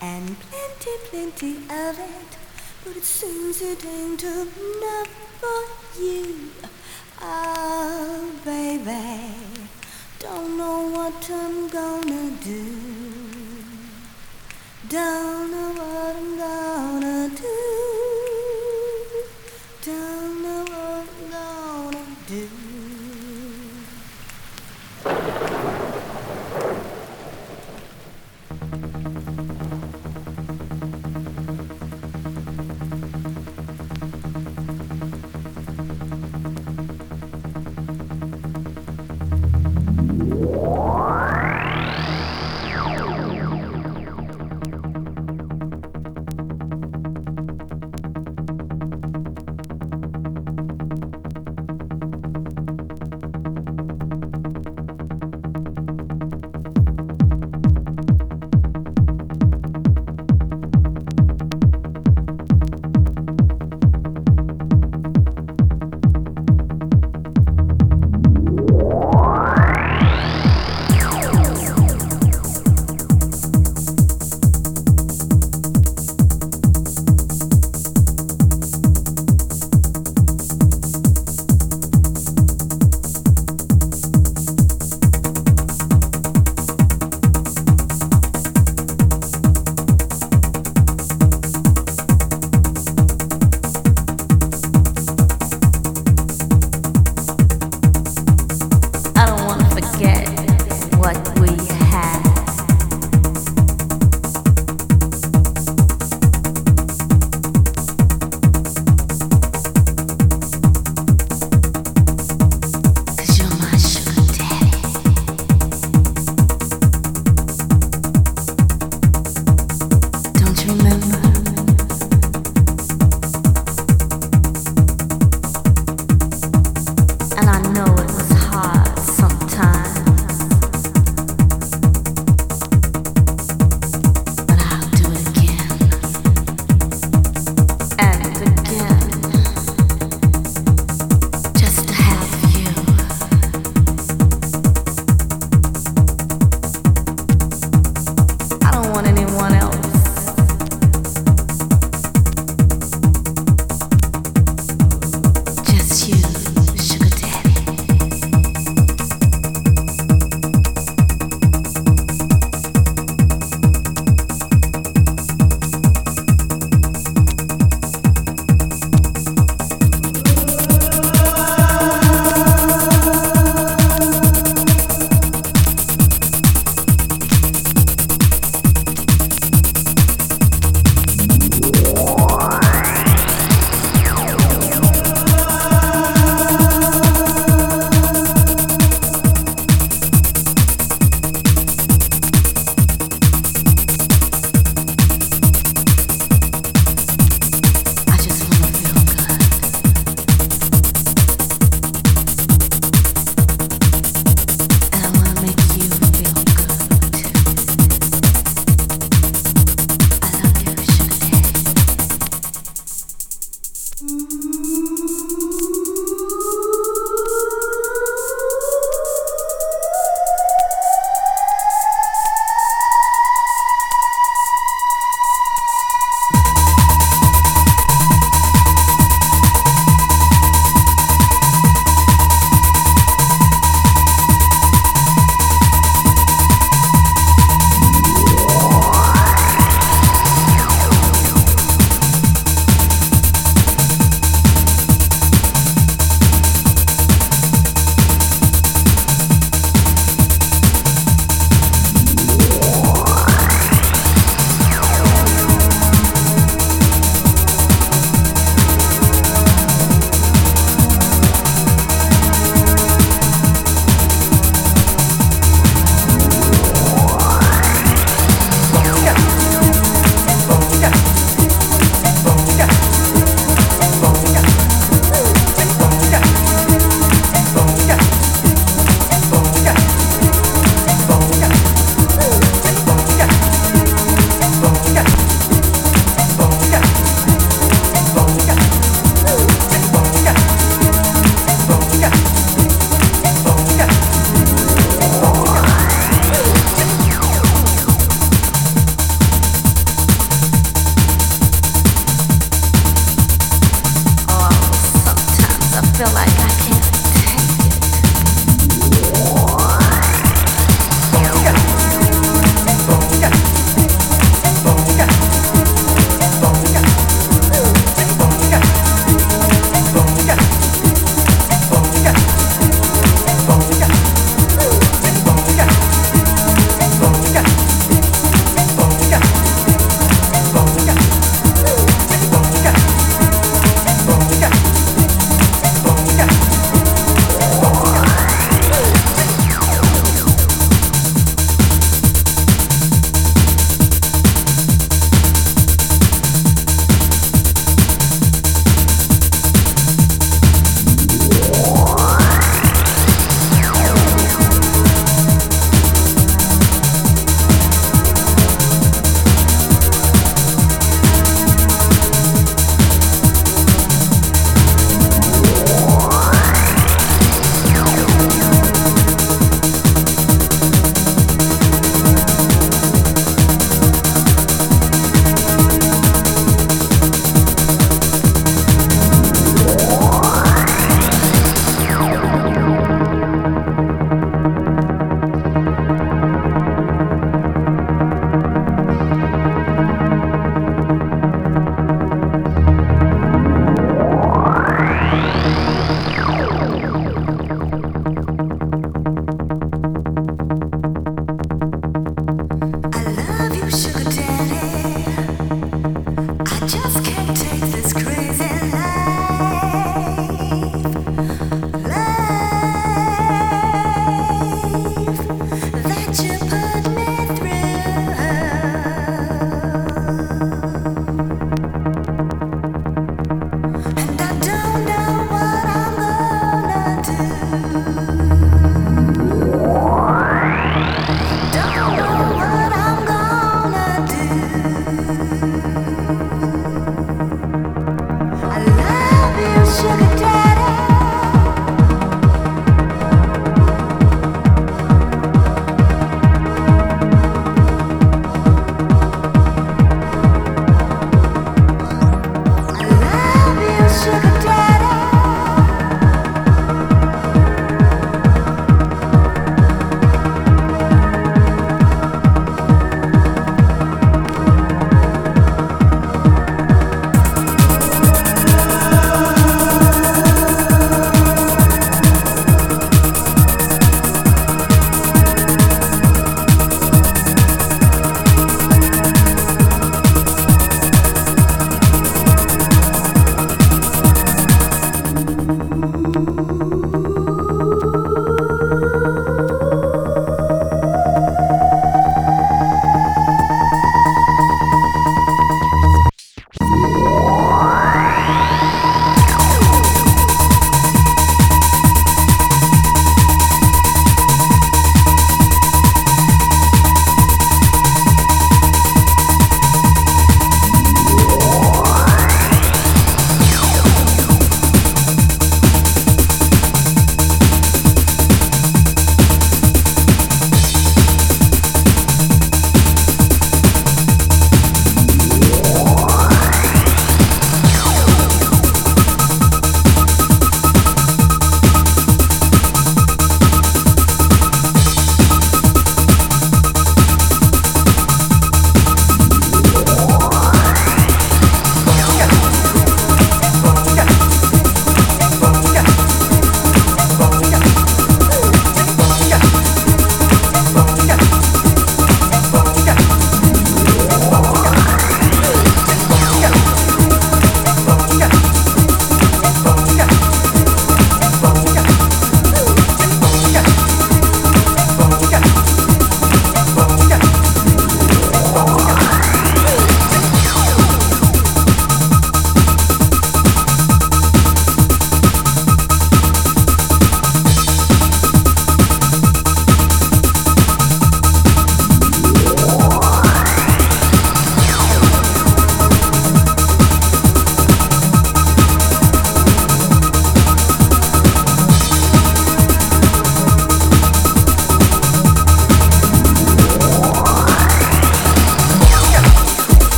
and plenty, plenty of it. But it seems it ain't enough for you. Oh, baby, don't know what I'm gonna do. Don't know what I'm gonna do.